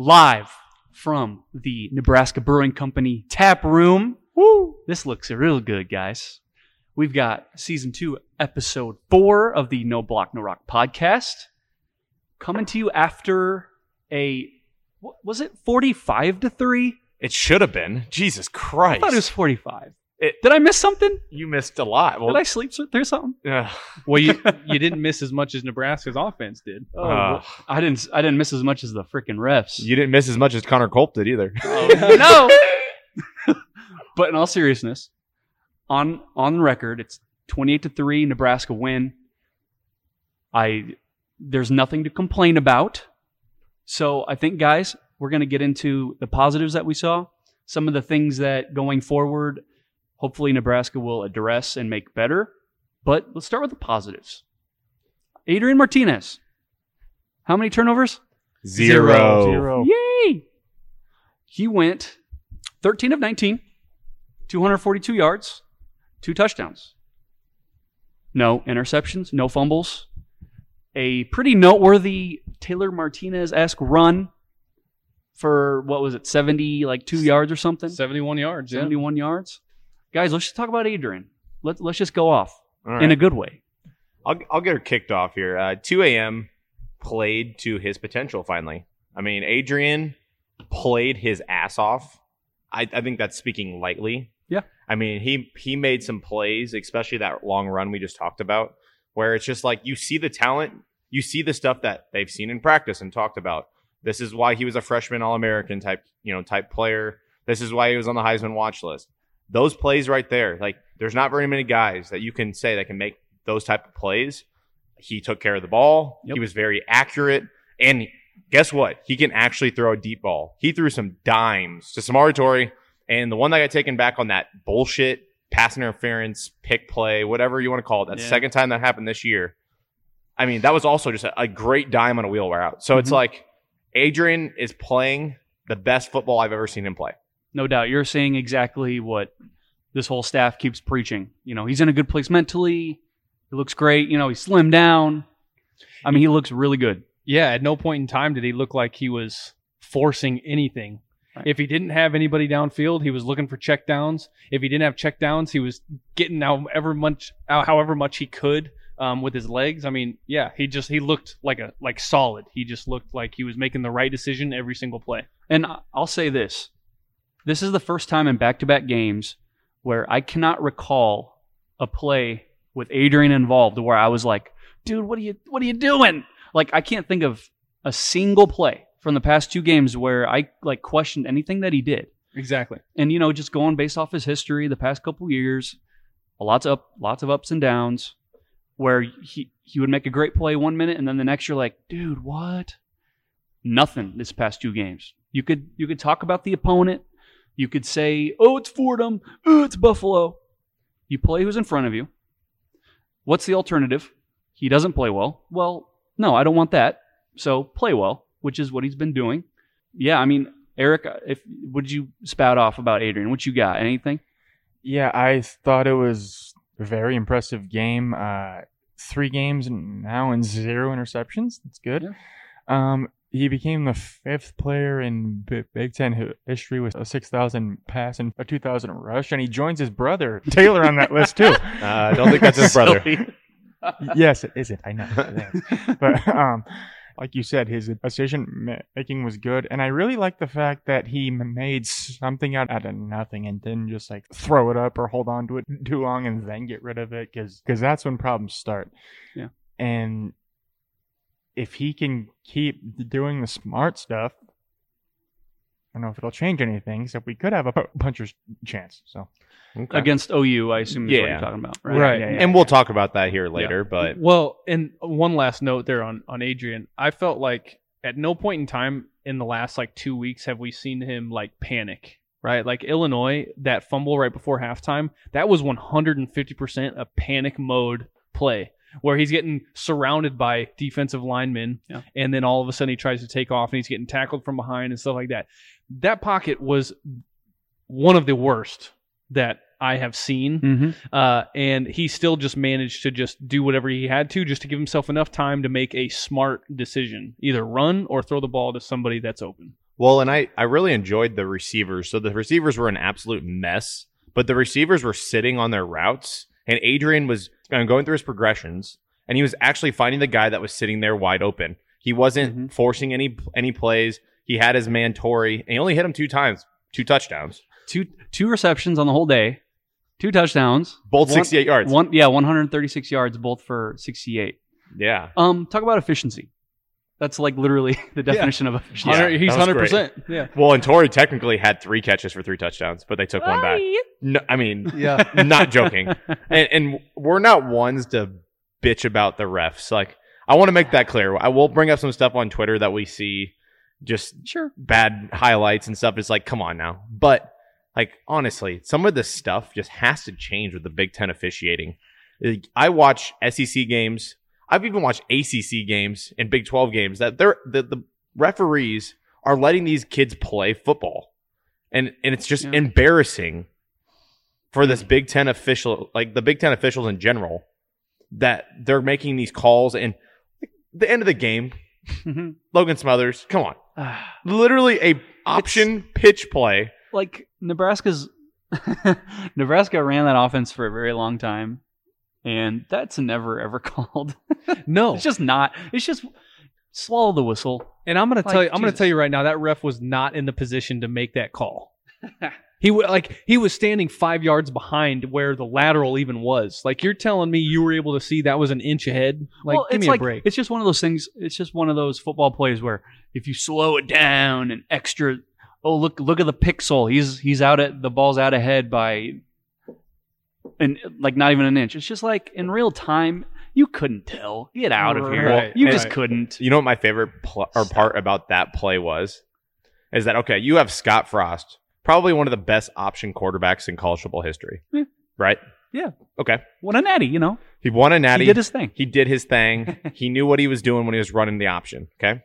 live from the Nebraska Brewing Company tap room. Woo! This looks real good, guys. We've got season two, episode four of the No Block No Rock podcast coming to you after a what was it forty-five to three? It should have been. Jesus Christ. I thought it was forty-five. It- Did I miss something? you missed a lot. Well, Did I sleep through something? Yeah. Well, you you didn't miss as much as Nebraska's offense did. Oh, Uh. I didn't. I didn't miss as much as the freaking refs. you didn't miss as much as Connor Culp did either. no. but in all seriousness, on on record, it's twenty eight to three. Nebraska win. I there's nothing to complain about. So I think, guys, we're going to get into the positives that we saw. Some of the things that going forward, hopefully Nebraska will address and make better. But let's start with the positives. Adrian Martinez. How many turnovers? Zero. Zero. Yay! He went 13 of 19, 242 yards, two touchdowns. No interceptions, no fumbles. A pretty noteworthy Taylor Martinez esque run for what was it, 70, like two yards or something? Seventy-one yards. Yeah. 71 yards. Guys, let's just talk about Adrian. Let's let's just go off right. in a good way. I'll, I'll get her kicked off here. Uh, 2 a.m. played to his potential finally. I mean, Adrian played his ass off. I, I think that's speaking lightly. Yeah. I mean, he he made some plays, especially that long run we just talked about, where it's just like you see the talent, you see the stuff that they've seen in practice and talked about. This is why he was a freshman All American type, you know, type player. This is why he was on the Heisman watch list. Those plays right there, like there's not very many guys that you can say that can make those type of plays. He took care of the ball. Yep. He was very accurate. And guess what? He can actually throw a deep ball. He threw some dimes to Samori Toure. And the one that got taken back on that bullshit pass interference, pick play, whatever you want to call it, that's Yeah. the second time that happened this year. I mean, that was also just a, a great dime on a wheel route. So it's Mhm. like Adrian is playing the best football I've ever seen him play. No doubt. You're saying exactly what this whole staff keeps preaching. You know, he's in a good place mentally. He looks great. You know, he's slimmed down. I mean, he looks really good. Yeah. At no point in time did he look like he was forcing anything. Right. If he didn't have anybody downfield, he was looking for check downs. If he didn't have check downs, he was getting however much, out however much he could um, with his legs. I mean, yeah, he just he looked like a like solid. He just looked like he was making the right decision every single play. And I'll say this this is the first time in back to back games where I cannot recall a play with Adrian involved where I was like, dude, what are you what are you doing? Like I can't think of a single play from the past two games where I like questioned anything that he did. Exactly. and you know just going based off his history the past couple years lots of up lots of ups and downs where he he would make a great play one minute and then the next you're like dude what nothing this past two games you could you could talk about the opponent you could say oh it's fordham oh it's buffalo you play who's in front of you what's the alternative he doesn't play well well no i don't want that so play well which is what he's been doing yeah i mean Eric, if would you spout off about Adrian? What you got? Anything? Yeah, I thought it was a very impressive game. Uh, three games now and zero interceptions. That's good. Yeah. Um, he became the fifth player in B- Big Ten history with a 6,000 pass and a 2,000 rush, and he joins his brother Taylor on that list too. Uh, I don't think that's his brother. Yes, it isn't. I know. It is. but um, like you said, his decision making was good, and I really like the fact that he made something out, out of nothing and didn't just like throw it up or hold on to it too long and then get rid of it, because that's when problems start. Yeah. And if he can keep doing the smart stuff, I don't know if it'll change anything, except we could have a pu- puncher's chance. So Okay. Against OU, I assume is what Yeah. you're talking about, Right. right? Yeah, yeah, and we'll talk about that here later, but Well, and one last note there on on Adrian. I felt like at no point in time in the last like two weeks have we seen him like panic. Right, like Illinois, that fumble right before halftime, that was 150% a panic mode play where he's getting surrounded by defensive linemen, Yeah. and then all of a sudden he tries to take off and he's getting tackled from behind and stuff like that. That pocket was one of the worst that I have seen Mm-hmm. uh, and he still just managed to just do whatever he had to just to give himself enough time to make a smart decision either run or throw the ball to somebody that's open Well, and I, I really enjoyed the receivers. So the receivers were an absolute mess, but the receivers were sitting on their routes, and Adrian was uh, going through his progressions, and he was actually finding the guy that was sitting there wide open. He wasn't Mhm. forcing any any plays. He had his man Toure, and he only hit him two times, two touchdowns, Two two receptions on the whole day, two touchdowns, both One- 68 yards. one yeah, 136 yards, both for 68. Yeah. Um, talk about efficiency. That's like literally the definition of a Yeah, he's that was hundred percent. Yeah. Well, and Toure technically had three catches for three touchdowns, but they took one back. No, I mean, Yeah. not joking. And, and we're not ones to bitch about the refs. Like, I want to make that clear. I will bring up some stuff on Twitter that we see, just Sure. bad highlights and stuff. It's like, come on now. But like, honestly, some of this stuff just has to change with the Big Ten officiating. I watch SEC games. I've even watched ACC games and Big Twelve games that they're the, the referees are letting these kids play football, and and it's just Yeah. embarrassing for this Big Ten official, like the Big Ten officials in general, that they're making these calls and the end of the game. Mhm. Logan Smothers, come on literally a option pitch play. like Nebraska's Nebraska ran that offense for a very long time, and that's never ever called. No. It's just not. It's just swallow the whistle. And I'm gonna Like, tell you, I'm gonna tell you right now, that ref was not in the position to make that call. he wa like he was standing five yards behind where the lateral even was. Like you're telling me you were able to see that was an inch ahead. Like well, give it's me like a break. it's just one of those things. It's just one of those football plays where if you slow it down and extra, oh look look at the pixel. He's he's out at the ball's out ahead by, and like not even an inch. It's just like in real time. You couldn't tell. Get out of here. Right, you just right. couldn't. You know what my favorite pl- or part about that play was? Is that okay? You have Scott Frost, probably one of the best option quarterbacks in college football history, Yeah. right? Yeah. Okay. What a natty, you know. He won a natty. He did his thing. He did his thing. he knew what he was doing when he was running the option. Okay.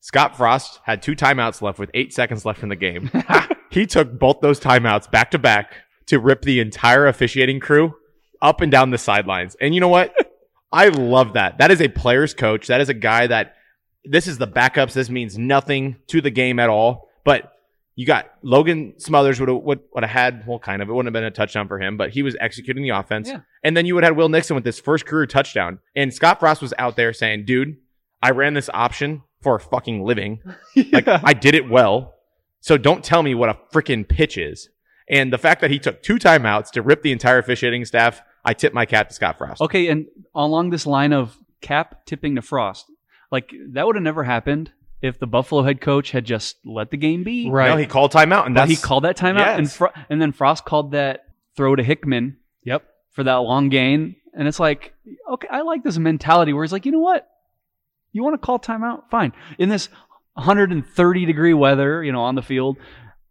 Scott Frost had two timeouts left with eight seconds left in the game. he took both those timeouts back to back to rip the entire officiating crew up and down the sidelines. And you know what? I love that. That is a player's coach. That is a guy that this is the backups. This means nothing to the game at all. But you got Logan Smothers would have would, would have had well, kind of it wouldn't have been a touchdown for him, but he was executing the offense. Yeah. And then you would have had Will Nixon with his first career touchdown. And Scott Frost was out there saying, dude, I ran this option for a fucking living. Like I did it well. So don't tell me what a freaking pitch is. And the fact that he took two timeouts to rip the entire officiating staff, I tip my cap to Scott Frost. Okay, and along this line of cap tipping to Frost, like that would have never happened if the Buffalo head coach had just let the game be. right. No, he called timeout, and But that's he called that timeout, and Fro- and then Frost called that throw to Hickman yep. for that long gain. And it's like, okay, I like this mentality where he's like, you know what? You want to call timeout? Fine. In this 130 degree weather, you know, on the field,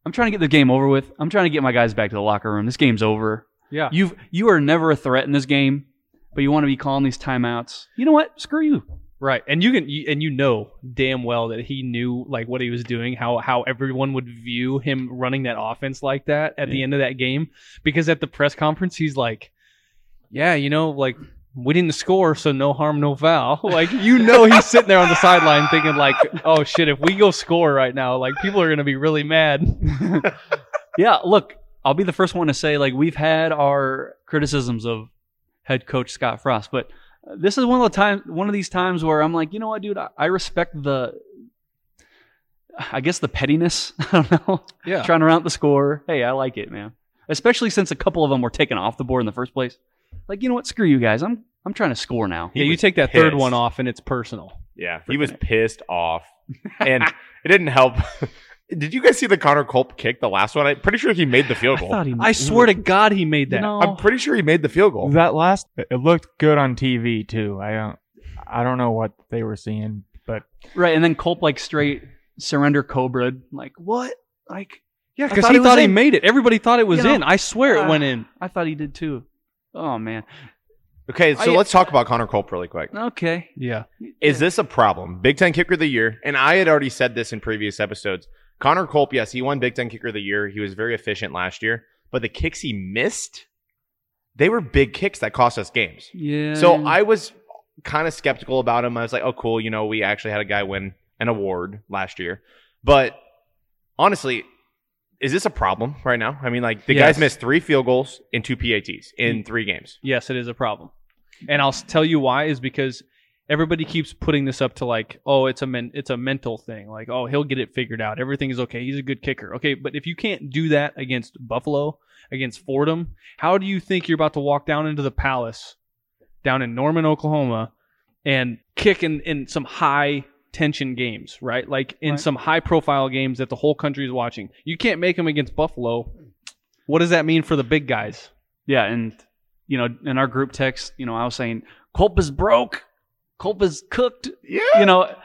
I'm trying to get the game over with. I'm trying to get my guys back to the locker room. This game's over. Yeah. You've you are never a threat in this game, but you want to be calling these timeouts. You know what? Screw you. Right, and you can, you, and you know damn well that he knew like what he was doing, how how everyone would view him running that offense like that at the end of that game, because at the press conference he's like, "Yeah, you know, like we didn't score, so no harm, no foul." Like you know he's sitting there on the sideline thinking like, "Oh shit, if we go score right now, like people are gonna be really mad." Yeah, look, I'll be the first one to say like we've had our criticisms of head coach Scott Frost, but this is one of the time one of these times where I'm like, you know what, dude, I, I respect the I guess the pettiness. I don't know. Yeah, Trying to round the score. Hey, I like it, man. Especially since a couple of them were taken off the board in the first place. Like, you know what? Screw you guys. I'm I'm trying to score now. yeah. You take that third one off, and it's personal. Yeah, he was pissed off, and it didn't help. Did you guys see the Connor Culp kick? The last one. I'm pretty sure he made the field I goal. thought he. I swear to God, he made that. You know, I'm pretty sure he made the field goal. That last, it looked good on TV too. I don't, I don't know what they were seeing, but right, and then Culp like straight surrender Cobra. Like what? Like Yeah, I because thought he it was thought he in. made it. Everybody thought it was You know, in. I swear it uh, went in. I thought he did too. Oh man. Okay, oh, so I- let's talk about Connor Culp really quick. Okay. Yeah. Is this a problem? Big Ten Kicker of the Year, and I had already said this in previous episodes. Connor Culp, yes, he won Big Ten Kicker of the Year. He was very efficient last year, but the kicks he missed, they were big kicks that cost us games. Yeah. So I was kind of skeptical about him. I was like, oh, cool. You know, we actually had a guy win an award last year. But honestly, is this a problem right now? I mean, like the Yes. guys missed three field goals and two PATs in three games. Yes, it is a problem. And I'll tell you why is because everybody keeps putting this up to like, oh, it's a men- it's a mental thing. Like, oh, he'll get it figured out. Everything is okay. He's a good kicker. Okay, but if you can't do that against Buffalo, against Fordham, how do you think you're about to walk down into the Palace down in Norman, Oklahoma and kick in, in some high tension games, right? Like in Right. some high profile games that the whole country is watching. You can't make them against Buffalo. What does that mean for the big guys? Yeah, and you know, in our group text, you know, I was saying Culp is broke, Culp is cooked. Yeah, You know,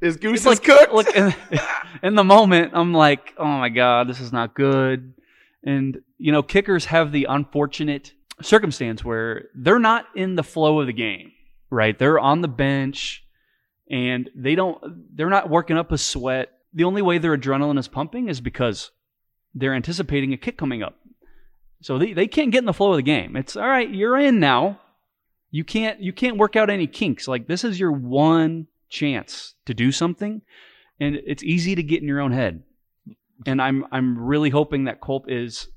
his goose it's like Look, in, in the moment, I'm like, oh my god, this is not good. And you know, kickers have the unfortunate circumstance where they're not in the flow of the game, right? They're on the bench, and they don't. They're not working up a sweat. The only way their adrenaline is pumping is because they're anticipating a kick coming up. So they, they can't get in the flow of the game. It's all right, you're in now. You can't you can't work out any kinks. Like this is your one chance to do something and it's easy to get in your own head. And I'm I'm really hoping that Culp is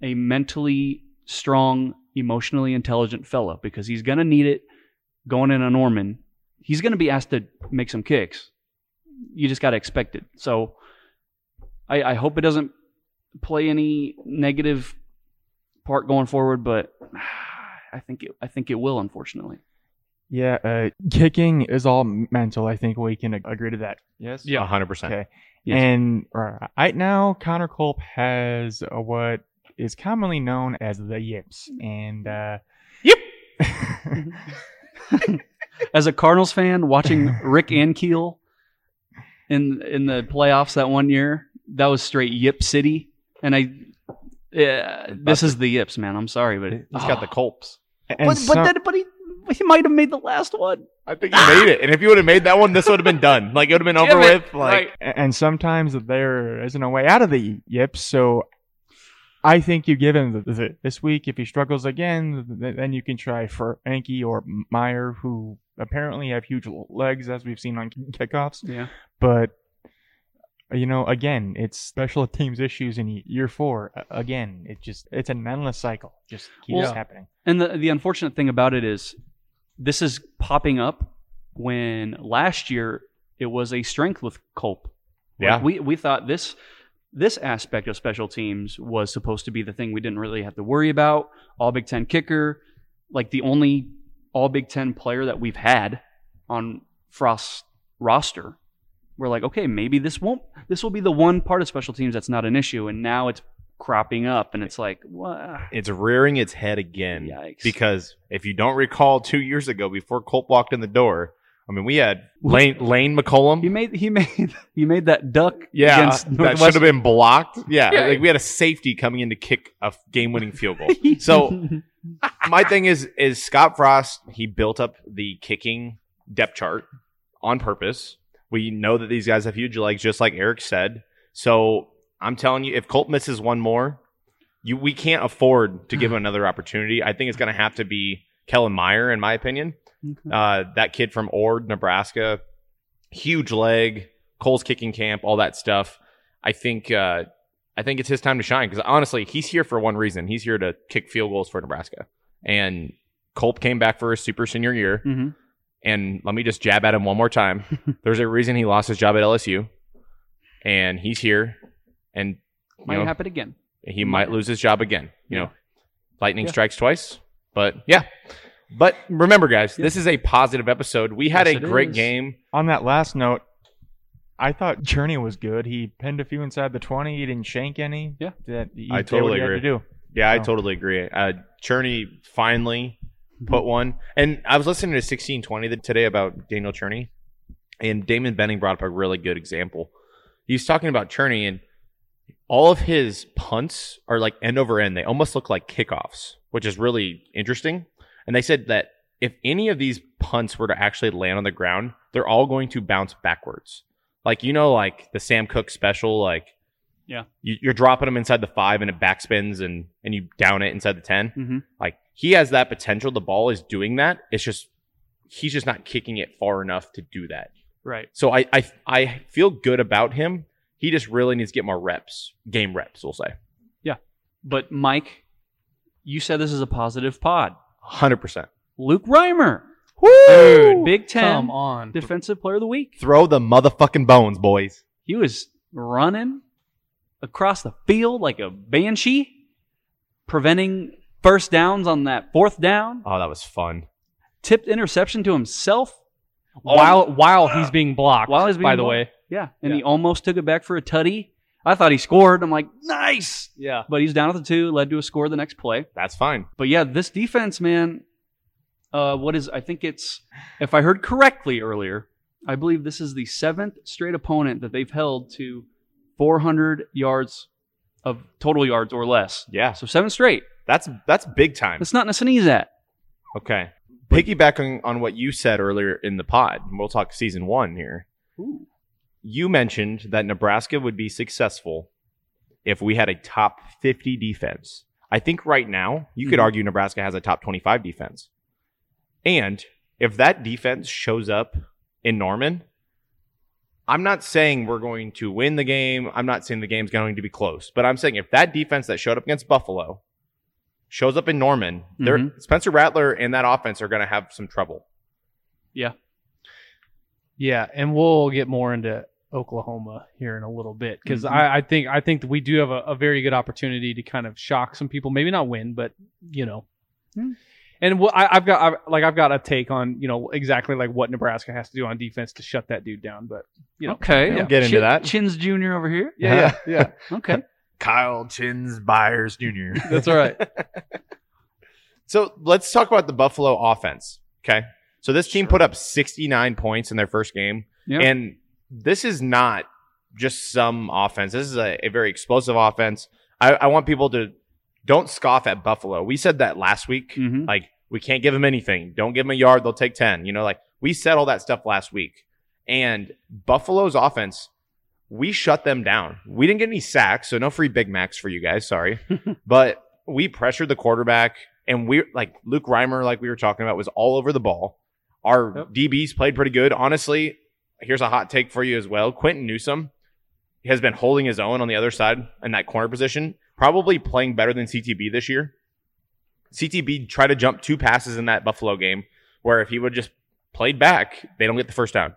a mentally strong, emotionally intelligent fella because he's gonna need it going in a Norman. He's gonna be asked to make some kicks. You just gotta expect it. So I, I hope it doesn't play any negative part going forward, but I think it I think it will, unfortunately. Yeah, uh, kicking is all mental. I think we can agree to that. Yes. Yeah. hundred percent. Okay. Yes. And uh, right now, Connor Culp has uh, what is commonly known as the yips, and uh, Yip. As a Cardinals fan, watching Rick Ankiel in in the playoffs that one year, that was straight Yip City, and I. Yeah, this is the Yips, man. I'm sorry, but He's got the Colps. and but some- but, then, but he he might have made the last one. I think he made it. And if you would have made that one, this would have been done. Like it would have been over with. Like Right. and sometimes there isn't a way out of the yips. So I think you give him the, the, this week. If he struggles again, then you can try for Enke or Meyer, who apparently have huge legs, as we've seen on kickoffs. Yeah. But you know, again, it's special teams issues in year four. Again, it just it's an endless cycle. Just keeps Well, happening. And the the unfortunate thing about it is, this is popping up when last year it was a strength with Culp. Like, Yeah. we we thought this this aspect of special teams was supposed to be the thing we didn't really have to worry about. All Big Ten kicker, like the only All Big Ten player that we've had on Frost's roster. We're like, okay, maybe this won't. This will be the one part of special teams that's not an issue, and now it's cropping up, and it's like, what? it's rearing its head again. Yikes. Because if you don't recall, two years ago, before Colt walked in the door, I mean, we had Lane Lane McCallum. He made he made he made that duck yeah, against that should have been blocked. Yeah, Yeah. like we had a safety coming in to kick a game-winning field goal. So my thing is is Scott Frost. He built up the kicking depth chart on purpose. We know that these guys have huge legs, just like Eric said. So I'm telling you, if Colt misses one more, you we can't afford to give him another opportunity. I think it's going to have to be Kellen Meyer, in my opinion. Okay. Uh, that kid from Ord, Nebraska, huge leg, Kohl's kicking camp, all that stuff. I think uh, I think it's his time to shine because honestly, he's here for one reason. He's here to kick field goals for Nebraska. And Colt came back for his super senior year. Mhm. And let me just jab at him one more time. There's a reason he lost his job at LSU, and he's here, and you might know, happen again. he might lose his job again. You Yeah. know, lightning Yeah. strikes twice. But yeah. But remember, guys, this is a positive episode. We had Yes, a great is. game. On that last note, I thought Cerni was good. He pinned a few inside the twenty. He didn't shank any. Yeah. that he I totally agree. to do. Yeah, I Oh. totally agree. Uh, Cerni finally. Mm-hmm. put one. And I was listening to 1620 today about Daniel Cerni, and Damon Benning brought up a really good example. He was talking about Cerni, and all of his punts are like end over end. They almost look like kickoffs, which is really interesting. And they said that if any of these punts were to actually land on the ground, they're all going to bounce backwards. Like, you know, like the Sam Cook special, like, Yeah. you, you're dropping them inside the five and it backspins and, and you down it inside the 10 hmm like he has that potential. The ball is doing that. It's just he's just not kicking it far enough to do that. Right. So I I I feel good about him. He just really needs to get more reps, game reps, we'll say. Yeah. But Mike, you said this is a positive pod. 100%. Luke Reimer, Dude, Big Ten Come on. Defensive Player of the Week. Throw the motherfucking bones, boys. He was running across the field like a banshee, preventing first downs on that fourth down, Oh, that was fun. tipped interception to himself. while while he's being blocked. While he's being by the blocked. way. Yeah, and Yeah. he almost took it back for a tutty. I thought he scored. I'm like, nice. Yeah. But he's down at the two, led to a score the next play. That's fine. But yeah, this defense, man, uh, what is, I think it's, if I heard correctly earlier, I believe this is the seventh straight opponent that they've held to 400 yards of total yards or less. Yeah. So seven straight. That's that's big time. That's nothing to sneeze at. Okay. Piggybacking on what you said earlier in the pod, and we'll talk season one here. Ooh. You mentioned that Nebraska would be successful if we had a top 50 defense. I think right now, you could Mhm. argue Nebraska has a top 25 defense. And if that defense shows up in Norman, I'm not saying we're going to win the game. I'm not saying the game's going to be close. But I'm saying if that defense that showed up against Buffalo shows up in Norman, they're Mhm. Spencer Rattler and that offense are going to have some trouble. Yeah. Yeah, and we'll get more into Oklahoma here in a little bit because Mhm. I, I think I think that we do have a, a very good opportunity to kind of shock some people. Maybe not win, but you know. Hmm. And we'll, I, I've got I've, like I've got a take on you know exactly like what Nebraska has to do on defense to shut that dude down. But you know, Okay. We'll get into Chin- that. Chins Jr. over here. yeah, yeah, yeah. Okay. Kyle Chins Byers Jr. That's all right. So let's talk about the Buffalo offense. Okay. So this team put up 69 points in their first game. Yeah. And this is not just some offense. This is a, a very explosive offense. I, I want people to don't scoff at Buffalo. We said that last week. Mhm. Like, we can't give them anything. Don't give them a yard. They'll take 10. You know, like we said all that stuff last week. And Buffalo's offense, we shut them down. We didn't get any sacks, so no free Big Macs for you guys. Sorry. but we pressured the quarterback and we like Luke Reimer, like we were talking about, was all over the ball. Our Yep. DBs played pretty good. Honestly, here's a hot take for you as well. Quinton Newsome has been holding his own on the other side in that corner position, probably playing better than CTB this year. CTB tried to jump two passes in that Buffalo game where if he would just played back, they don't get the first down.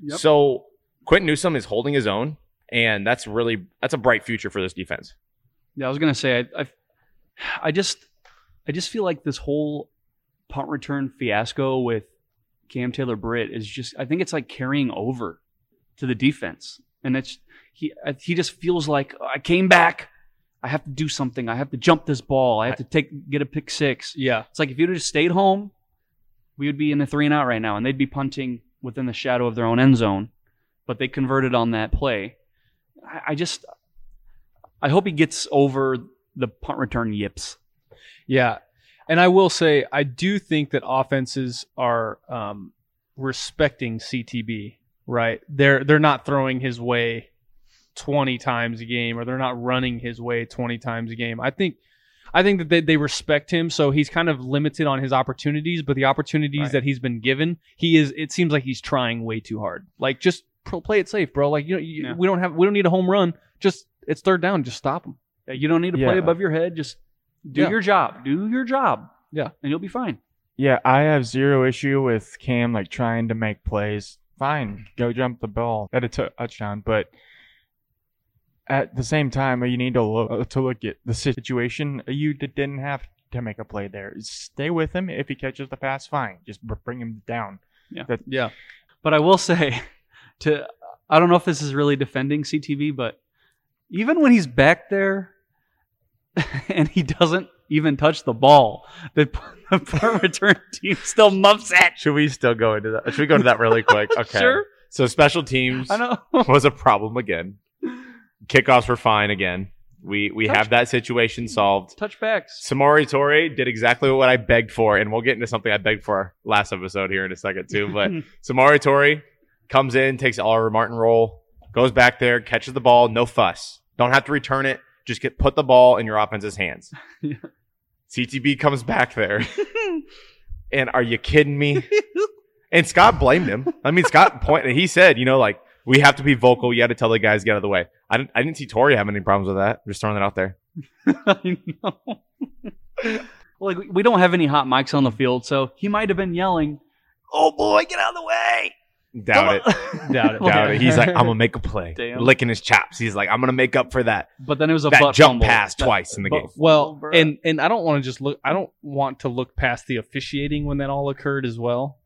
Yep. So Quinton Newsome is holding his own, and that's really that's a bright future for this defense. Yeah, I was gonna say I, I, I just, I just feel like this whole punt return fiasco with Cam Taylor Britt is just. I think it's like carrying over to the defense, and it's he. He just feels like oh, I came back. I have to do something. I have to jump this ball. I have to take get a pick six. Yeah, It's like if you'd have just stayed home, we would be in a three and out right now, and they'd be punting within the shadow of their own end zone. But they converted on that play. I, I just, I hope he gets over the punt return yips. Yeah. And I will say, I do think that offenses are um, respecting CTB, right? They're they're not throwing his way 20 times a game or they're not running his way 20 times a game. I think I think that they, they respect him, so he's kind of limited on his opportunities, but the opportunities Right. that he's been given, he is it seems like he's trying way too hard. Like just pro- play it safe, bro. Like you know, you, Yeah. we don't have we don't need a home run. Just it's third down, just stop him. Yeah, You don't need to play above your head. Just do Yeah. your job. Do your job. Yeah. and you'll be fine. Yeah, I have zero issue with Cam like trying to make plays. Fine, go jump the ball at a t- touchdown, but at the same time, you need to look to look at the situation. You d- didn't have to make a play there. Stay with him. If he catches the pass, fine. Just br- bring him down. Yeah. But I will say, to I don't know if this is really defending CTB, but even when he's back there and he doesn't even touch the ball, the, the punt return team still muffs it. Should we still go into that? Should we go into that really quick? Okay. Sure. So special teams I know. was a problem again. Kickoffs were fine again. We we Touch- have that situation solved. Touchbacks. Samori Toure did exactly what I begged for, and we'll get into something I begged for last episode here in a second too. But Samori Toure comes in, takes Oliver Martin role, goes back there, catches the ball, no fuss. Don't have to return it. Just get put the ball in your offense's hands. Yeah. CTB comes back there. and are you kidding me? and Scott blamed him. I mean, Scott pointed, he said, you know, like, We have to be vocal. You got to tell the guys get out of the way. I didn't. I didn't see Toure have any problems with that. I'm just throwing that out there. I know. like we don't have any hot mics on the field, so he might have been yelling, "Oh boy, get out of the way!" Doubt it. Doubt it. Doubt it. He's like, I'm gonna make a play, Damn. licking his chops. He's like, I'm gonna make up for that But then it was a that butt jump fumble. pass That- twice in the but- game. Well, bruh. and and I don't want to just look. I don't want to look past the officiating when that all occurred as well.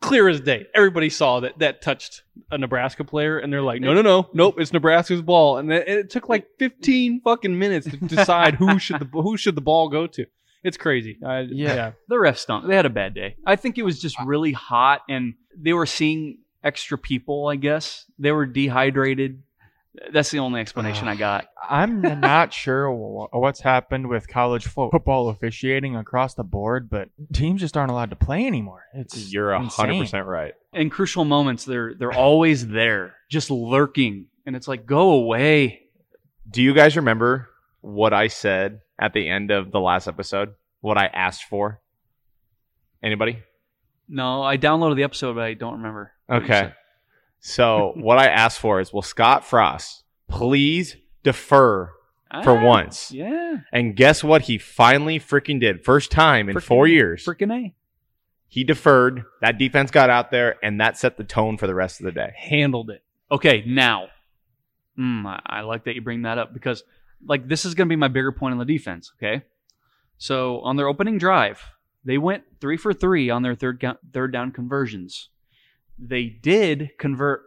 Clear as day, everybody saw that that touched a Nebraska player, and they're like, "No, no, no, nope, it's Nebraska's ball." And then it took like 15 fucking minutes to decide who should the who should the ball go to. It's crazy. I, Yeah. yeah. the refs stunk. They had a bad day. I think it was just really hot, and they were seeing extra people. I guess they were dehydrated. That's the only explanation I got. I'm not sure wh- what's happened with college fo- football officiating across the board, but teams just aren't allowed to play anymore. It's You're a hundred percent right. In crucial moments, they're they're always there, just lurking, and it's like, go away. Do you guys remember what I said at the end of the last episode? What I asked for? Anybody? No, I downloaded the episode, but I don't remember. what you Okay. So what I asked for is, will Scott Frost please defer for Ah, once? Yeah, And guess what? He finally freaking did. First time in Frickin' four years. freaking a. he deferred. That defense got out there, and that set the tone for the rest of the day. handled it. Okay, now, mm, I, I like that you bring that up because, like, this is going to be my bigger point on the defense. Okay, so on their opening drive, they went three for three on their third third down conversions. They did convert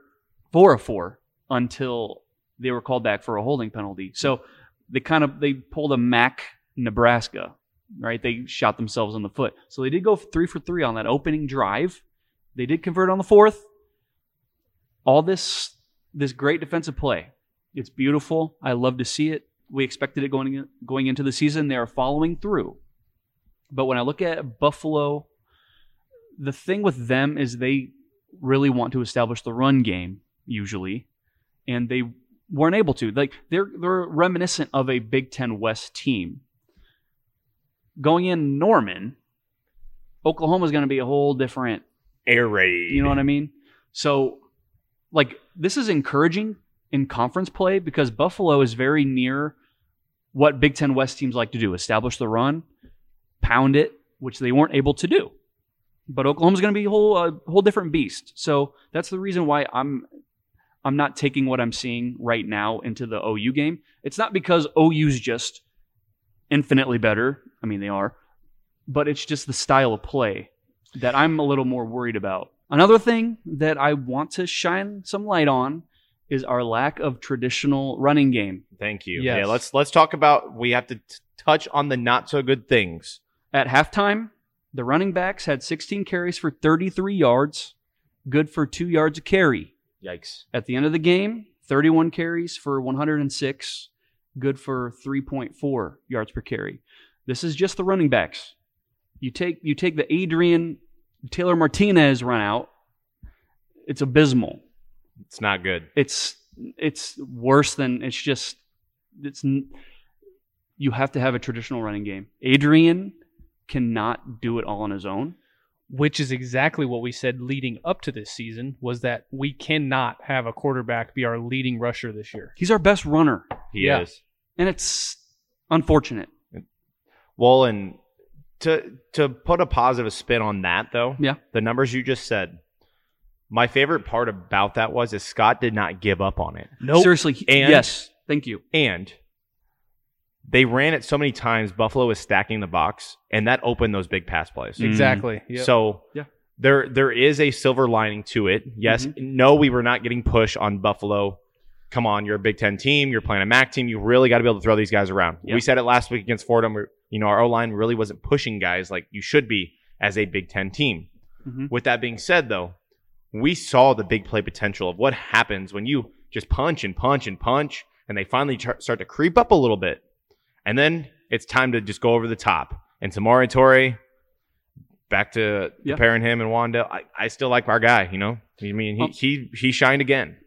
four of four until they were called back for a holding penalty. So they kind of they pulled a Mac Nebraska, right? They shot themselves in the foot. So they did go three for three on that opening drive. They did convert on the fourth all this this great defensive play. It's beautiful. I love to see it. We expected it going in, going into the season. They are following through. But when I look at Buffalo, the thing with them is they really want to establish the run game usually, and they weren't able to. Like they're they're reminiscent of a Big Ten West team. Going in Norman, Oklahoma's going to be a whole different Air raid. you know what I mean? So, like, this is encouraging in conference play because Buffalo is very near what Big Ten West teams like to do establish the run, pound it, which they weren't able to do. But Oklahoma's going to be a whole, a whole different beast. So, that's the reason why I'm. I'm not taking what I'm seeing right now into the OU game. It's not because OU's just infinitely better. I mean, they are, but it's just the style of play that I'm a little more worried about. Another thing that I want to shine some light on is our lack of traditional running game. Thank you. Yes. Yeah, let's let's talk about. We have to t- touch on the not so good things. At halftime, the running backs had 16 carries for 33 yards, good for 2 yards a carry. Yikes. At the end of the game, 31 carries for 106, good for 3.4 yards per carry. This is just the running backs. You take you take the Adrian Taylor Martinez run out, it's abysmal. It's not good. it's it's worse than it's just it's you have to have a traditional running game. Adrian cannot do it all on his own. which is exactly what we said leading up to this season was that we cannot have a quarterback be our leading rusher this year. He's our best runner, He Yeah. is. and it's unfortunate. Well, and to to put a positive spin on that though, Yeah. the numbers you just said. My favorite part about that was is Scott did not give up on it. Nope. Seriously, And- yes, thank you. And they ran it so many times Buffalo was stacking the box and that opened those big pass plays. Mm. Exactly. Yep. So Yeah. there there is a silver lining to it. Yes, Mm-hmm. no, we were not getting push on Buffalo. Come on, you're a Big Ten team. You're playing a MAC team. You really got to be able to throw these guys around. Yeah. We said it last week against Fordham. Where, you know, our O line really wasn't pushing guys like you should be as a Big Ten team. Mhm. With that being said, though, we saw the big play potential of what happens when you just punch and punch and punch, and they finally tr- start to creep up a little bit, and then it's time to just go over the top. And Tamari Toure, back to Yeah. comparing him and Wan'Dale, I, I still like our guy. You know, I mean, he Um, he he shined again.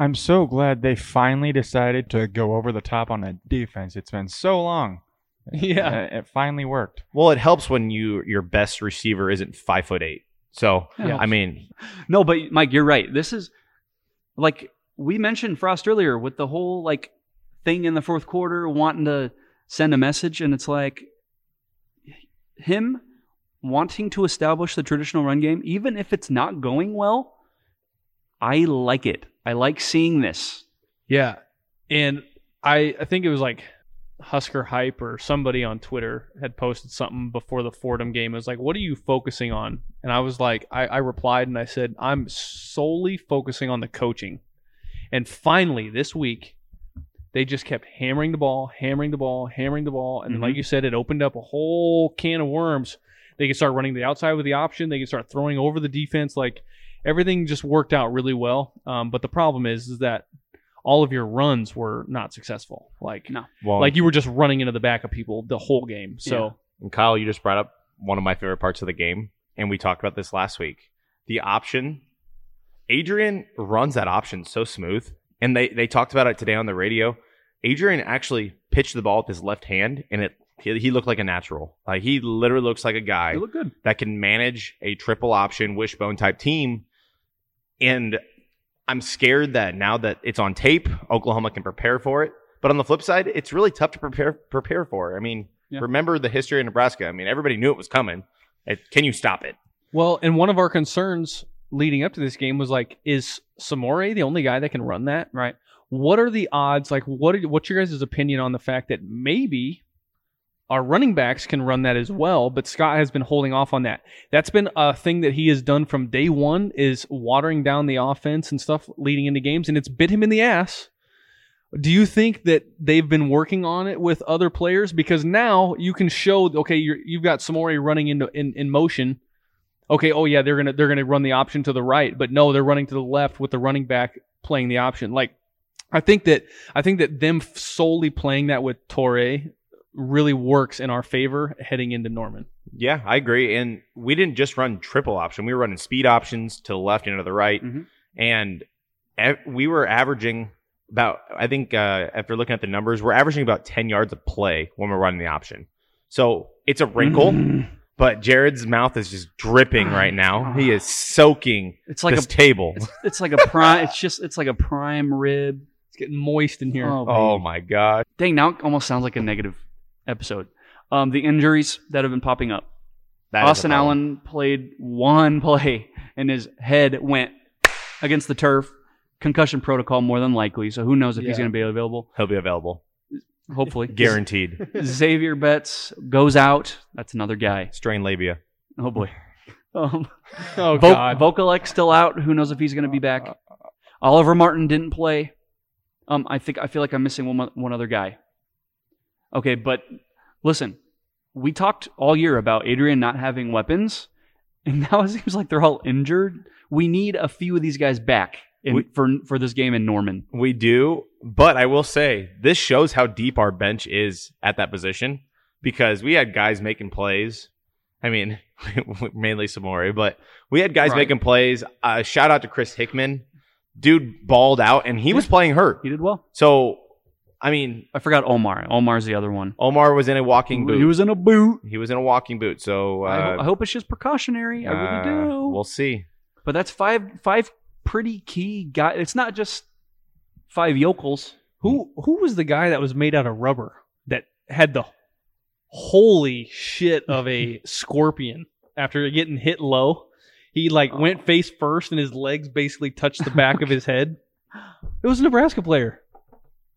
I'm so glad they finally decided to go over the top on the defense. It's been so long. Yeah. Uh, it finally worked. Well, it helps when you your best receiver isn't five foot eight. So Yeah. I mean, No, but Mike, you're right. This is like we mentioned Frost earlier with the whole like thing in the fourth quarter wanting to send a message and it's like him wanting to establish the traditional run game even if it's not going well I like it. I like seeing this. Yeah. And I I think it was like Husker Hype or somebody on Twitter had posted something before the Fordham game. It was like, what are you focusing on? And I was like, I, I replied and I said, I'm solely focusing on the coaching. And finally, this week, they just kept hammering the ball, hammering the ball, hammering the ball. And then, like you said, it opened up a whole can of worms. They could start running the outside with the option. They could start throwing over the defense. Like everything just worked out really well. Um, but the problem is, is that all of your runs were not successful. Like, No. Well, like you were just running into the back of people the whole game. So And Kyle, you just brought up one of my favorite parts of the game, and we talked about this last week. The option, Adrian runs that option so smooth, and they they talked about it today on the radio. Adrian actually pitched the ball with his left hand, and it he, he looked like a natural. Like he literally looks like a guy look good. that can manage a triple option wishbone type team. And I'm scared that now that it's on tape, Oklahoma can prepare for it. But on the flip side, it's really tough to prepare prepare for. I mean, Yeah. remember the history of Nebraska. I mean, everybody knew it was coming. It- can you stop it? Well, and one of our concerns leading up to this game was like, is Samori the only guy that can run that? Right. What are the odds? Like, what are, what's your guys' opinion on the fact that maybe our running backs can run that as well, but Scott has been holding off on that. That's been a thing that he has done from day one is watering down the offense and stuff leading into games, and it's bit him in the ass. Do you think that they've been working on it with other players? Because now you can show, okay, you're, you've got Samori running into in, in motion. Okay, oh yeah, they're gonna they're gonna run the option to the right, but no, they're running to the left with the running back playing the option. Like, I think that I think that them solely playing that with Toure really works in our favor heading into Norman. Yeah, I agree. And we didn't just run triple option; we were running speed options to the left and to the right, Mhm. and we were averaging about. I think uh, after looking at the numbers, we're averaging about ten yards of play when we're running the option. So it's a wrinkle, Mm. But Jared's mouth is just dripping right now. He is soaking It's like this a table. it's, it's like a prime. It's just it's like a prime rib. It's getting moist in here. Oh, Oh my god! dang! Now it almost sounds like a negative episode. Um, the injuries that have been popping up. That Austin. Allen played one play and his head went against the turf. Concussion protocol more than likely. So who knows if he's going to be available? He'll be available, Hopefully, guaranteed. Xavier Betts goes out. That's another guy. Strain labia. Oh boy. Um, Oh, Vo- God. Vokolek still out. Who knows if he's going to be back? Oliver Martin didn't play. Um, I think I feel like I'm missing one one other guy. Okay, but listen, we talked all year about Adrian not having weapons, and now it seems like they're all injured. We need a few of these guys back in, We- for for this game in Norman. We do, but I will say this shows how deep our bench is at that position because we had guys making plays. I mean, mainly Samori, but we had guys Right. making plays. Uh, shout out to Chris Hickman. Dude balled out and he was playing hurt. He did well. So, I mean, I forgot Omar. Omar's the other one. Omar was in a walking boot. He was in a boot. He was in a walking boot. So, uh, I, ho- I hope it's just precautionary. I really uh, do. We'll see. But that's five five pretty key guy. It's not just five yokels. Who who was the guy that was made out of rubber that had the holy shit of a scorpion after getting hit low? He like Oh. went face first and his legs basically touched the back of his head. It was a Nebraska player.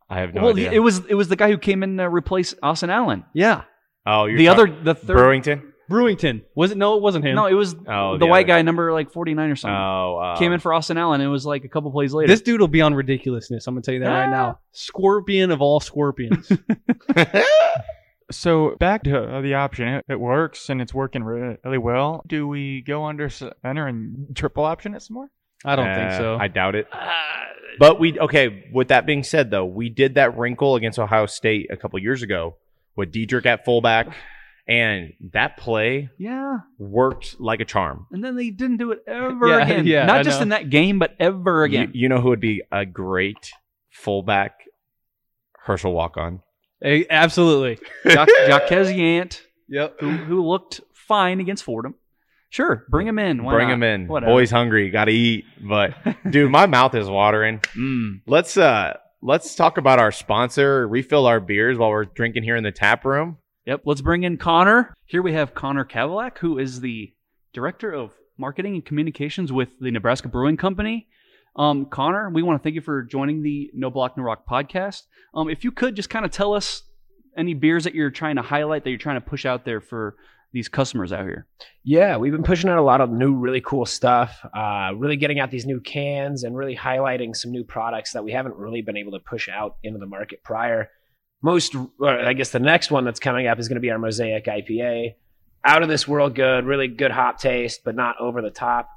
I have no well, idea. it was it was the guy who came in to replace Austin Allen. Yeah. oh, you're the talk- other the third. Brewington. Brewington. Was it no, it wasn't him. No, it was Oh, the, white other- guy, number like forty nine or something. Oh, uh, came in for Austin Allen. And it was like a couple plays later. this dude will be on ridiculousness. I'm gonna tell you that right Ah. now. Scorpion of all scorpions. So back to uh, the option, it, it works and it's working really well. Do we go under center and triple option it some more? I don't think Uh, so. I doubt it. But we okay. With that being said, though, we did that wrinkle against Ohio State a couple years ago with Diedrich at fullback, and that play yeah, worked like a charm. and then they didn't do it ever Yeah, again. yeah, Not I just know. in that game, but ever again. you know who would be a great fullback? Herschel Walk on. Eh, absolutely. Jaquez Yant, Yep. who, who looked fine against Fordham. Sure, bring him in. Why Bring not? him in. Whatever. Boy's hungry. Got to eat. But dude, my mouth is watering. Mm. Let's uh let's talk about our sponsor. Refill our beers while we're drinking here in the tap room. Yep, let's bring in Connor. Here we have Connor Kavalak, who is the director of marketing and communications with the Nebraska Brewing Company. Um, Connor, we want to thank you for joining the No Block No Rock podcast. Um, if you could just kind of tell us any beers that you're trying to highlight that you're trying to push out there for these customers out here. Yeah, we've been pushing out a lot of new, really cool stuff. Uh, really getting out these new cans and really highlighting some new products that we haven't really been able to push out into the market prior. Most, I guess the next one that's coming up is going to be our Mosaic IPA. Out of this world good, really good hop taste, but not over the top.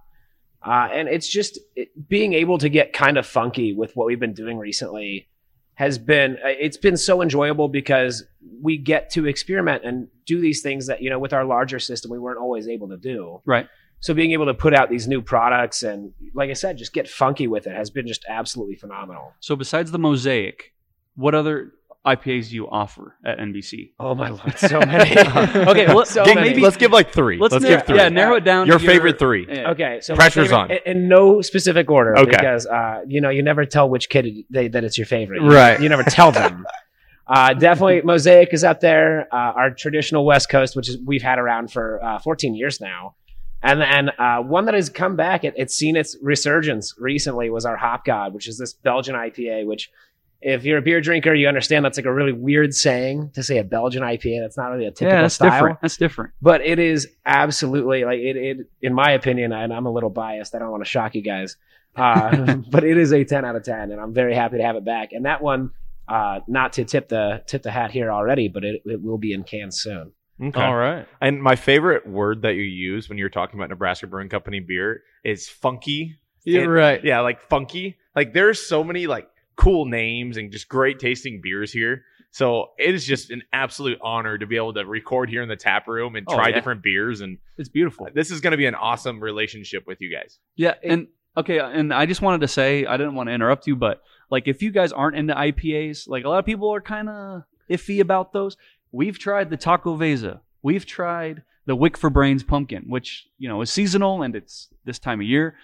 Uh, and it's just it, being able to get kind of funky with what we've been doing recently has been uh, it's been so enjoyable because we get to experiment and do these things that you know with our larger system we weren't always able to do Right. so being able to put out these new products and like i said just get funky with it has been just absolutely phenomenal So besides the Mosaic, what other IPAs do you offer at NBC? oh my lord so many Okay, well, so Give- many. maybe let's give like 3 let's, Let's, narrow, give 3. yeah narrow it down. Your to favorite 3. Yeah. Okay, so Pressure's favorite- on. in, in no specific order. Okay. because uh, you know you never tell which kid they, that it's your favorite. Right. You, never tell them. uh, definitely, Mosaic is up there. Uh, our traditional West Coast, which is we've had around for uh, 14 years now, and then uh, one that has come back. It, it's seen its resurgence recently. Was our Hop God, which is this Belgian IPA, which. If you're a beer drinker, you understand that's like a really weird saying to say a Belgian IPA. That's not really a typical Yeah, that's style different. That's different. but it is absolutely like it, it in my opinion and i'm a little biased i don't want to shock you guys uh, but it is a 10 out of 10 and i'm very happy to have it back and that one uh, not to tip the tip the hat here already but it, it will be in cans soon Okay. All right. And my favorite word that you use when you're talking about Nebraska Brewing Company beer is funky. You're And- right. Yeah, like funky. Like there's so many like cool names and just great tasting beers here. So it is just an absolute honor to be able to record here in the tap room and Oh, try yeah. different beers. And It's beautiful. this is going to be an awesome relationship with you guys. Yeah, and okay, and I just wanted to say I didn't want to interrupt you, but like if you guys aren't into IPAs, like a lot of people are kind of iffy about those. We've tried the Taco Vesa. We've tried the Wick for Brains pumpkin, which you know is seasonal and it's this time of year.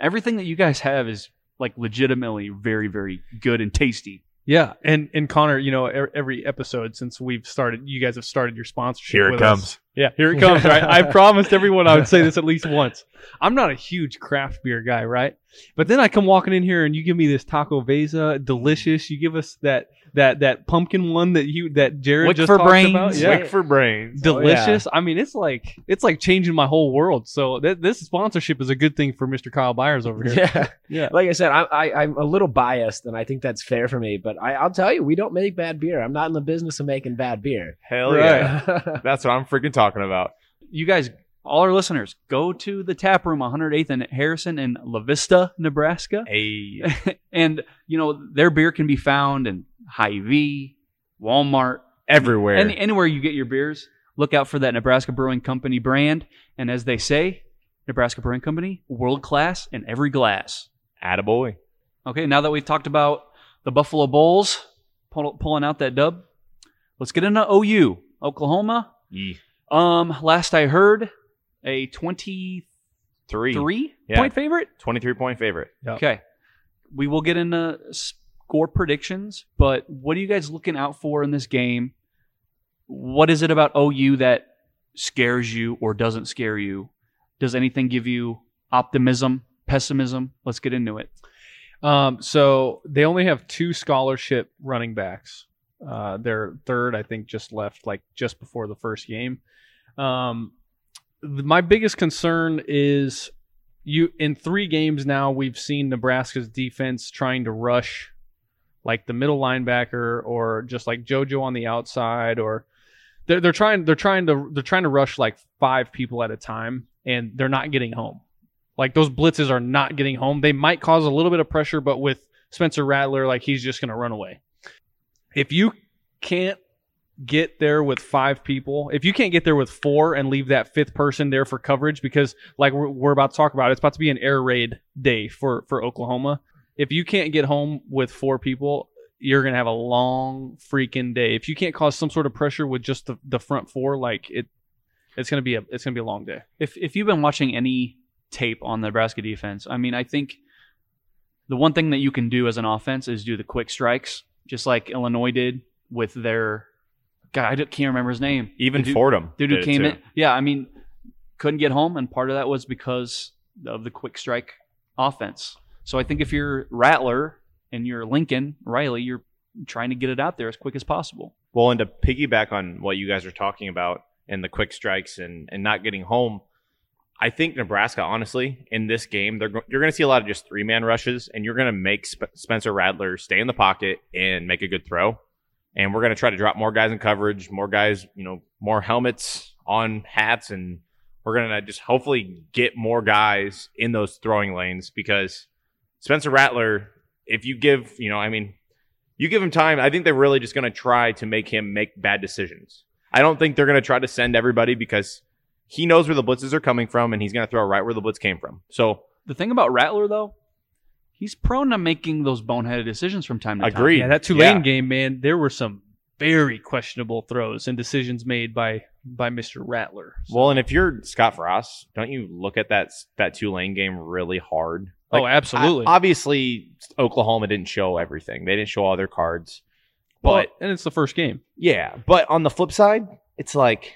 Everything that you guys have is like legitimately very, very good and tasty. Yeah, and and Connor, you know, every episode since we've started, you guys have started your sponsorship. Here it with comes. us. Yeah, here it comes. Right, I promised everyone I would say this at least once. I'm not a huge craft beer guy, right? But then I come walking in here and you give me this Taco Vesa, delicious. You give us that that that pumpkin one that you that Jared Wick just for talked brains. about. Yeah, Wick for brains. Oh, delicious. I mean, it's like it's like changing my whole world. So th- this sponsorship is a good thing for Mr. Kyle Byers over here. yeah Yeah. like i said I, I, i'm a little biased and i think that's fair for me but I, i'll tell you we don't make bad beer i'm not in the business of making bad beer Hell Right. yeah. That's what I'm freaking talking about. You guys, all our listeners, go to the tap room 108th and Harrison in La Vista, Nebraska. Hey, and you know their beer can be found in Hy-Vee, Walmart, everywhere. any, anywhere you get your beers. Look out for that Nebraska Brewing Company brand, and as they say, Nebraska Brewing Company, world class in every glass. Attaboy. Okay, now that we've talked about the Buffalo Bulls pull, pulling out that dub, let's get into OU, Oklahoma. Yee. Um, last I heard, a twenty-three Three. Yeah. point favorite. 23 point favorite. Yep. Okay. We will get into score predictions, but what are you guys looking out for in this game? What is it about OU that scares you or doesn't scare you? Does anything give you optimism, pessimism? Let's get into it. Um, so they only have two scholarship running backs. Uh, their third, I think, just left like just before the first game. Um, my biggest concern is you in three games now we've seen Nebraska's defense trying to rush like the middle linebacker or just like JoJo on the outside or they're, they're trying they're trying to they're trying to rush like five people at a time and they're not getting home. Like those blitzes are not getting home. They might cause a little bit of pressure, but with Spencer Rattler, like he's just going to run away. If you can't get there with five people, if you can't get there with four and leave that fifth person there for coverage, because like we're, we're about to talk about, it's about to be an air raid day for for Oklahoma. If you can't get home with four people, you're gonna have a long freaking day. If you can't cause some sort of pressure with just the, the front four, like it, It's gonna be a it's gonna be a long day. if if you've been watching any tape on the Nebraska defense, I mean, I think the one thing that you can do as an offense is do the quick strikes, just like Illinois did with their guy. I can't remember his name. Even dude- Fordham. Dude who came in, yeah. I mean, couldn't get home, and part of that was because of the quick strike offense. So I think if you're Rattler and you're Lincoln Riley, you're trying to get it out there as quick as possible. Well, and to piggyback on what you guys are talking about and the quick strikes and, and not getting home, I think Nebraska, honestly, in this game, they're you're going to see a lot of just three man rushes, and you're going to make Sp- Spencer Rattler stay in the pocket and make a good throw. And we're going to try to drop more guys in coverage, more guys, you know, more helmets on hats, and we're going to just hopefully get more guys in those throwing lanes because Spencer Rattler, if you give, you know, I mean, you give him time. I think they're really just going to try to make him make bad decisions. I don't think they're going to try to send everybody because he knows where the blitzes are coming from and he's going to throw right where the blitz came from. So, The thing about Rattler, though, he's prone to making those boneheaded decisions from time to time. Agreed. Yeah, that Tulane Yeah. game, man, there were some very questionable throws and decisions made by by Mr. Rattler. So- well, and if you're Scott Frost, don't you look at that that Tulane game really hard? oh, absolutely. I- obviously, Oklahoma didn't show everything. They didn't show all their cards. But Well, and it's the first game. Yeah, but on the flip side, it's like,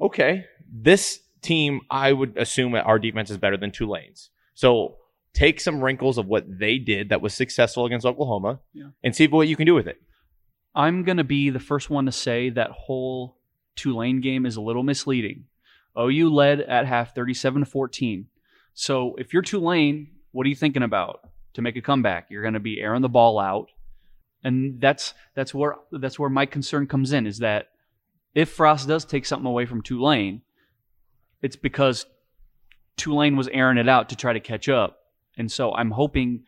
okay, this team, I would assume that our defense is better than Tulane's. So take some wrinkles of what they did that was successful against Oklahoma Yeah. and see what you can do with it. I'm going to be the first one to say that whole Tulane game is a little misleading. OU led at half 37 to 14. So if you're Tulane, what are you thinking about to make a comeback? You're going to be airing the ball out. And that's that's where that's where my concern comes in is that if Frost does take something away from Tulane, it's because Tulane was airing it out to try to catch up. And so I'm hoping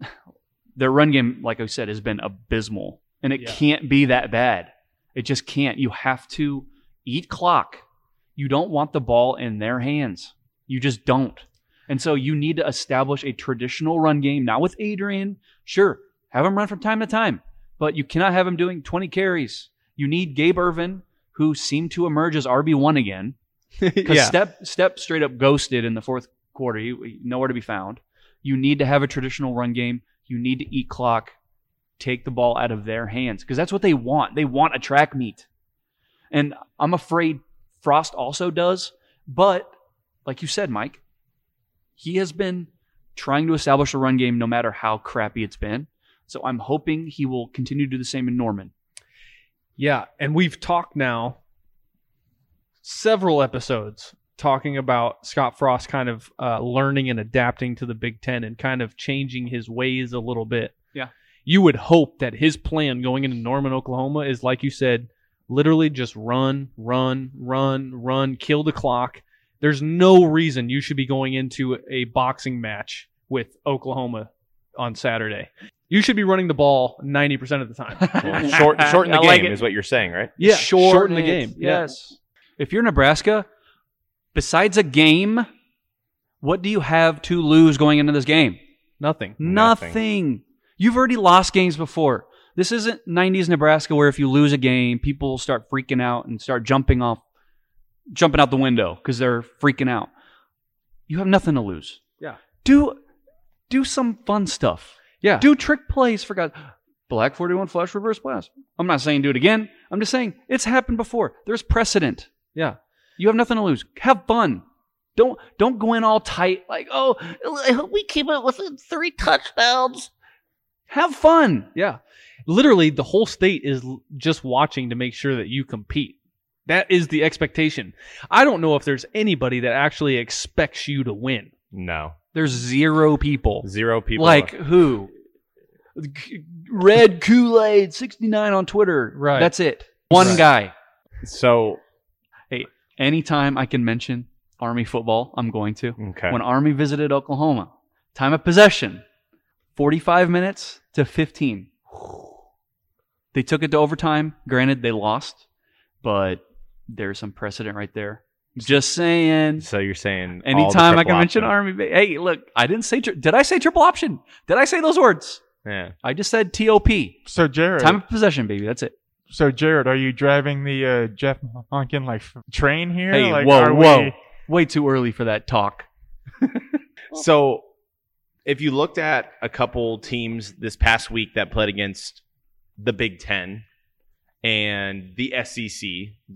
their run game, like I said, has been abysmal. And it Yeah. can't be that bad. It just can't. You have to eat clock. You don't want the ball in their hands. You just don't. And so you need to establish a traditional run game. not with Adrian, sure, have him run from time to time, but you cannot have him doing 20 carries. You need Gabe Ervin, who seemed to emerge as RB1 again. Because yeah. Stepp Stepp straight up ghosted in the fourth quarter. He, he- nowhere to be found. You need to have a traditional run game. You need to eat clock. Take the ball out of their hands because that's what they want. They want a track meet, and I'm afraid Frost also does. But like you said, Mike, he has been trying to establish a run game no matter how crappy it's been. So I'm hoping he will continue to do the same in Norman. Yeah, and we've talked now several episodes talking about Scott Frost kind of uh, learning and adapting to the Big Ten and kind of changing his ways a little bit. Yeah. You would hope that his plan going into Norman, Oklahoma is like you said, literally just run, run, run, run, kill the clock. There's no reason you should be going into a boxing match with Oklahoma on Saturday. You should be running the ball 90% of the time. Well, short, shorten the game like it. is what you're saying, right? Yeah, shorten the it. game. Yeah. Yes. If you're Nebraska, besides a game, what do you have to lose going into this game? Nothing. Nothing. Nothing. You've already lost games before. This isn't 90s Nebraska where if you lose a game, people start freaking out and start jumping off, jumping out the window because they're freaking out. You have nothing to lose. Yeah. Do do some fun stuff. Yeah. Do trick plays for God. Black 41 flash reverse blast. I'm not saying do it again. I'm just saying it's happened before. There's precedent. Yeah. You have nothing to lose. Have fun. Don't don't go in all tight like, oh, I hope we keep it within three touchdowns. have fun. Yeah. Literally, the whole state is just watching to make sure that you compete. That is the expectation. I don't know if there's anybody that actually expects you to win. No. There's zero people. Zero people. Like who? Red Kool Aid 69 on Twitter. Right. That's it. One Right. guy. so, Anytime I can mention Army football, I'm going to. okay. When Army visited Oklahoma, time of possession 45 minutes to 15. They took it to overtime. Granted, they lost, but there's some precedent right there. Just saying. so you're saying all the Anytime I can mention option. Army, hey, look, I didn't say. Tri- did I say triple option? Did I say those words? Yeah. I just said TOP. So Jared, Time of possession, baby. That's it. So, Jared, are you driving the uh, Jeff Monken like train here? Hey, like, whoa, are whoa. we- Way too early for that talk. So, if you looked at a couple teams this past week that played against the Big Ten and the SEC,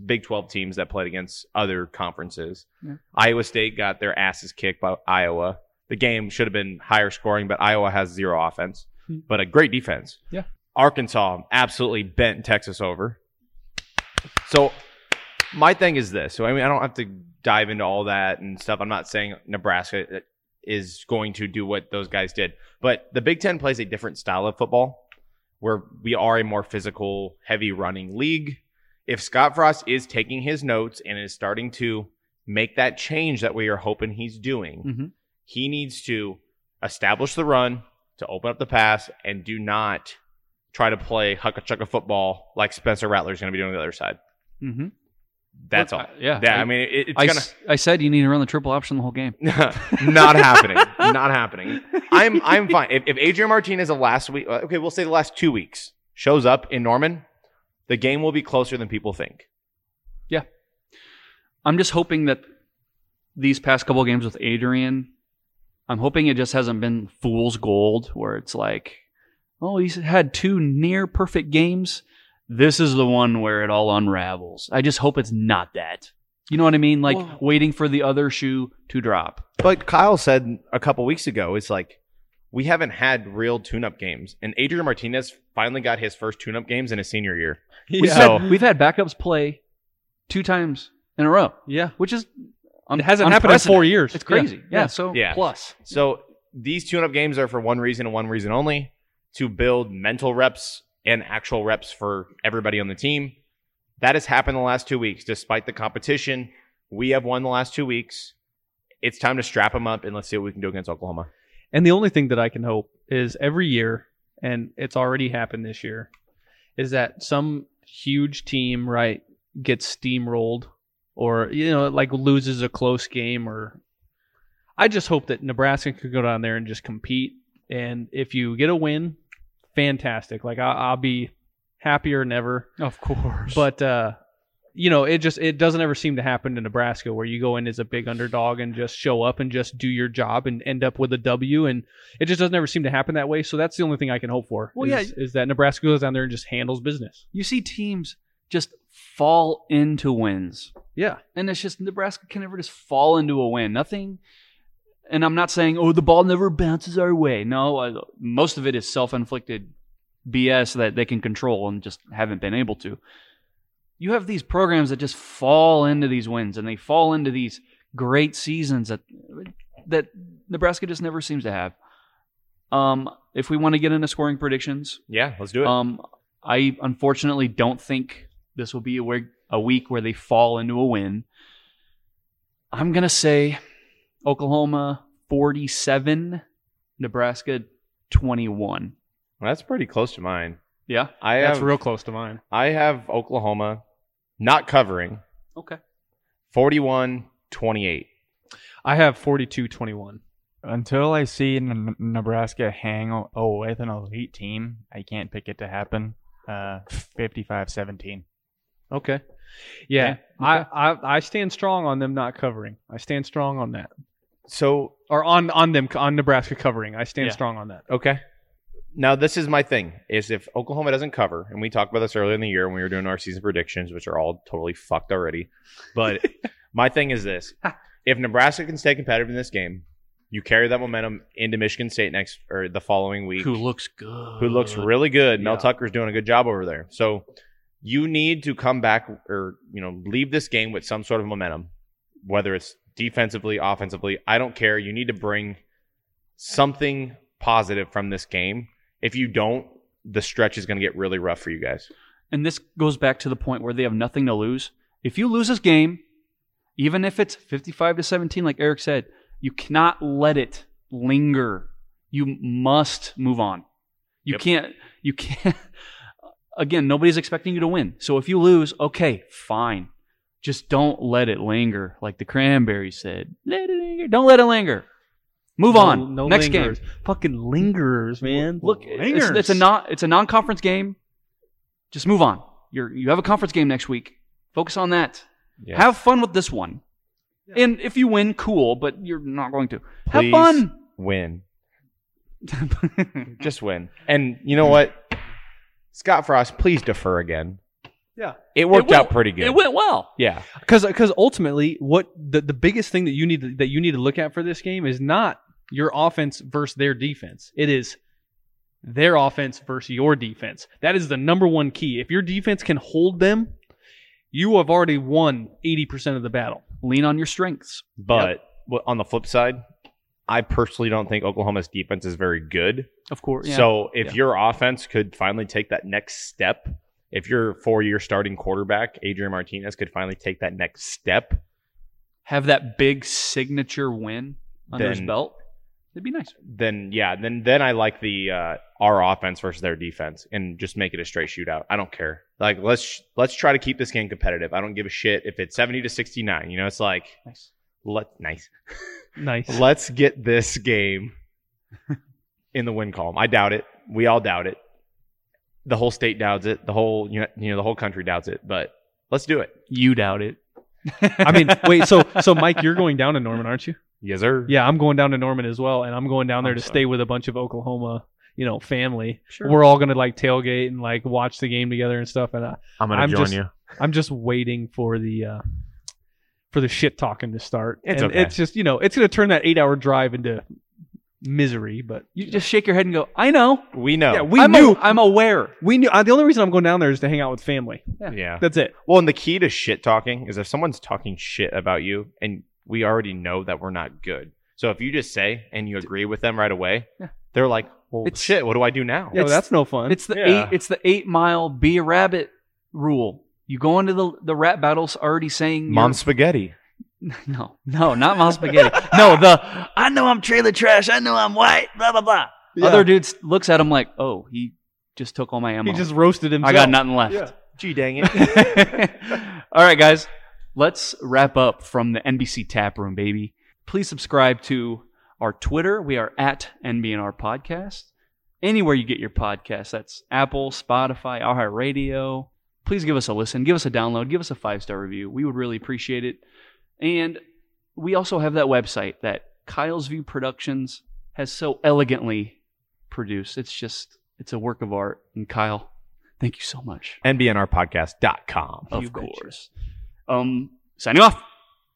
Big 12 teams that played against other conferences, Yeah. Iowa State got their asses kicked by Iowa. The game should have been higher scoring, but Iowa has zero offense, Hmm. but a great defense. Yeah. Arkansas absolutely bent Texas over. So, my thing is this. So, I mean, I don't have to dive into all that and stuff. I'm not saying Nebraska is going to do what those guys did. But the Big Ten plays a different style of football where we are a more physical, heavy running league. If Scott Frost is taking his notes and is starting to make that change that we are hoping he's doing, Mhm. he needs to establish the run, to open up the pass, and do not try to play hucka chucka football like Spencer Rattler is going to be doing the other side. Mm-hmm. That's Look, all. I- yeah, Yeah, I, I- mean, it, it's I, gonna s- I said you need to run the triple option the whole game. not happening. Not happening. I'm I'm fine. If, if Adrian Martinez the last week, uh, okay, we'll say the last two weeks shows up in Norman, the game will be closer than people think. Yeah. I'm just hoping that these past couple games with Adrian, I'm hoping it just hasn't been fool's gold where it's like, oh, he's had two near perfect games. This is the one where it all unravels. I just hope it's not that. You know what I mean? Like Well- waiting for the other shoe to drop. But Kyle said a couple weeks ago, it's like we haven't had real tune-up games, and Adrian Martinez finally got his first tune-up games in his senior year. We've, Yeah. had, we've had backups play two times in a row, Yeah. which is un- It hasn't happened in four years. It's crazy. Yeah. Yeah. So Yeah. Plus. So these tune-up games are for one reason and one reason only: to build mental reps and actual reps for everybody on the team. That has happened the last two weeks, despite the competition. We have won the last two weeks. It's time to strap them up and let's see what we can do against Oklahoma. And the only thing that I can hope is every year, and it's already happened this year, is that some huge team, right, gets steamrolled or, you know, like loses a close game or I just hope that Nebraska could go down there and just compete. And if you get a win, fantastic. Like I, I'll be happier than ever. of course. But uh, you know, it just it doesn't ever seem to happen to Nebraska where you go in as a big underdog and just show up and just do your job and end up with a W, and it just doesn't ever seem to happen that way. So that's the only thing I can hope for. Well, is, is that Nebraska goes down there and just handles business. you see teams just fall into wins. Yeah, And it's just Nebraska can never just fall into a win. Nothing. And I'm not saying, oh, the ball never bounces our way. No, uh, most of it is self inflicted BS that they can control and just haven't been able to. You have these programs that just fall into these wins and they fall into these great seasons that that Nebraska just never seems to have. Um, if we want to get into scoring predictions, Yeah, let's do it. um, I unfortunately don't think this will be a, week- a week where they fall into a win. I'm gonna say Oklahoma 47, Nebraska 21. That's pretty close to mine. Yeah. I that's have real close to mine. I have Oklahoma not covering Okay. 41-28. I have 42-21. Until I see N- Nebraska hang o- oh, with an elite team, I can't pick it to happen. Uh, 55-17. Okay. Yeah, Okay. I, I I stand strong on them not covering. I stand strong on that, So or on on them on Nebraska covering. I stand Yeah. strong on that. Okay. Now this is my thing: is if Oklahoma doesn't cover, and we talked about this earlier in the year when we were doing our season predictions, which are all totally fucked already. But my thing is this: if Nebraska can stay competitive in this game, you carry that momentum into Michigan State next or the following week, Who looks good? who looks really good. Mel Yeah. Tucker's doing a good job over there. So you need to come back or you know leave this game with some sort of momentum, whether it's defensively, offensively. I don't care. You need to bring something positive from this game. If you don't, the stretch is going to get really rough for you guys. And this goes back to the point where they have nothing to lose. If you lose this game, even if it's 55 to 17, like Eric said, you cannot let it linger. You must move on. You Yep. can't, you can't, again, nobody's expecting you to win. So if you lose, okay, fine. Just don't let it linger. Like the cranberry said, let it linger. Don't let it linger. Move No- on. no Next lingerers. game. Fucking lingerers, man. Look, it's, it's a non, it's a non-conference game. Just move on. You're you have a conference game next week. Focus on that. Yeah. Have fun with this one. And if you win, cool, but you're not going to. Please Have fun. win. Just win. And you know what? Scott Frost, please defer again. Yeah. It worked It out pretty good. It went well. yeah. because because ultimately what the, the biggest thing that you need to, that you need to look at for this game is not your offense versus their defense it is their offense versus your defense that is the number one key if your defense can hold them you have already won 80% of the battle Lean on your strengths. But w- on the flip side, I personally don't think Oklahoma's defense is very good. Of course. Yeah. So if Yeah. your offense could finally take that next step, if your four-year starting quarterback Adrian Martinez could finally take that next step, have that big signature win under his belt, it'd be nice. then yeah, then then I like the uh, our offense versus their defense and just make it a straight shootout. I don't care. Like let's let's try to keep this game competitive. I don't give a shit if it's seventy to sixty nine. You know, it's like Nice. let nice. nice Let's get this game in the win column. I doubt it. We all doubt it. The whole state doubts it. The whole you know, you know the whole country doubts it. But let's do it. You doubt it. i mean wait so so mike you're going down to norman aren't you Yes, sir. yeah i'm going down to norman as well and i'm going down there I'm to sorry. stay with a bunch of oklahoma you know family Sure. we're all gonna like tailgate and like watch the game together and stuff and uh, I'm gonna I'm join just- you. I'm just waiting for the uh for the shit talking to start. It's and okay. it's just you know it's gonna turn that eight hour drive into misery. But You just shake your head and go, I know. We know. yeah, we I'm knew. A, I'm aware. we knew. Uh, the only reason I'm going down there is to hang out with family. yeah. That's it. Well, and the key to shit talking is if someone's talking shit about you and we already know that we're not good. So if you just say and you agree with them right away, Yeah. they're like, well, It's- shit, what do I do now? Yeah, It's- that's no fun. It's the Yeah. eight. It's the eight mile be a rabbit rule. You go into the the rap battles already saying Mom spaghetti. No, no, not mom spaghetti. no, the I know I'm trailer trash. I know I'm white. Blah blah blah. Yeah. Other dudes looks at him like, oh, he just took all my ammo. he just roasted himself. I got nothing left. Yeah. Gee dang it. All right, guys, let's wrap up from the NBC Tap Room, baby. Please subscribe to our Twitter. We are at NBNR Podcast. Anywhere you get your podcast, that's Apple, Spotify, iHeartRadio. Please give us a listen, give us a download, give us a five star review. We would really appreciate it. And we also have that website that Kyle's View Productions has so elegantly produced. It's just, it's a work of art. And Kyle, thank you so much. NBNRpodcast.com. Of You betcha. course. Um, signing off.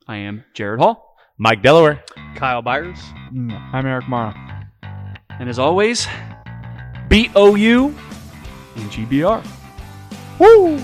I am Jared Hall, Mike Delaware. Kyle Byers. Mm, I'm Eric Morrow. and as always, B O U and GBR. Woo!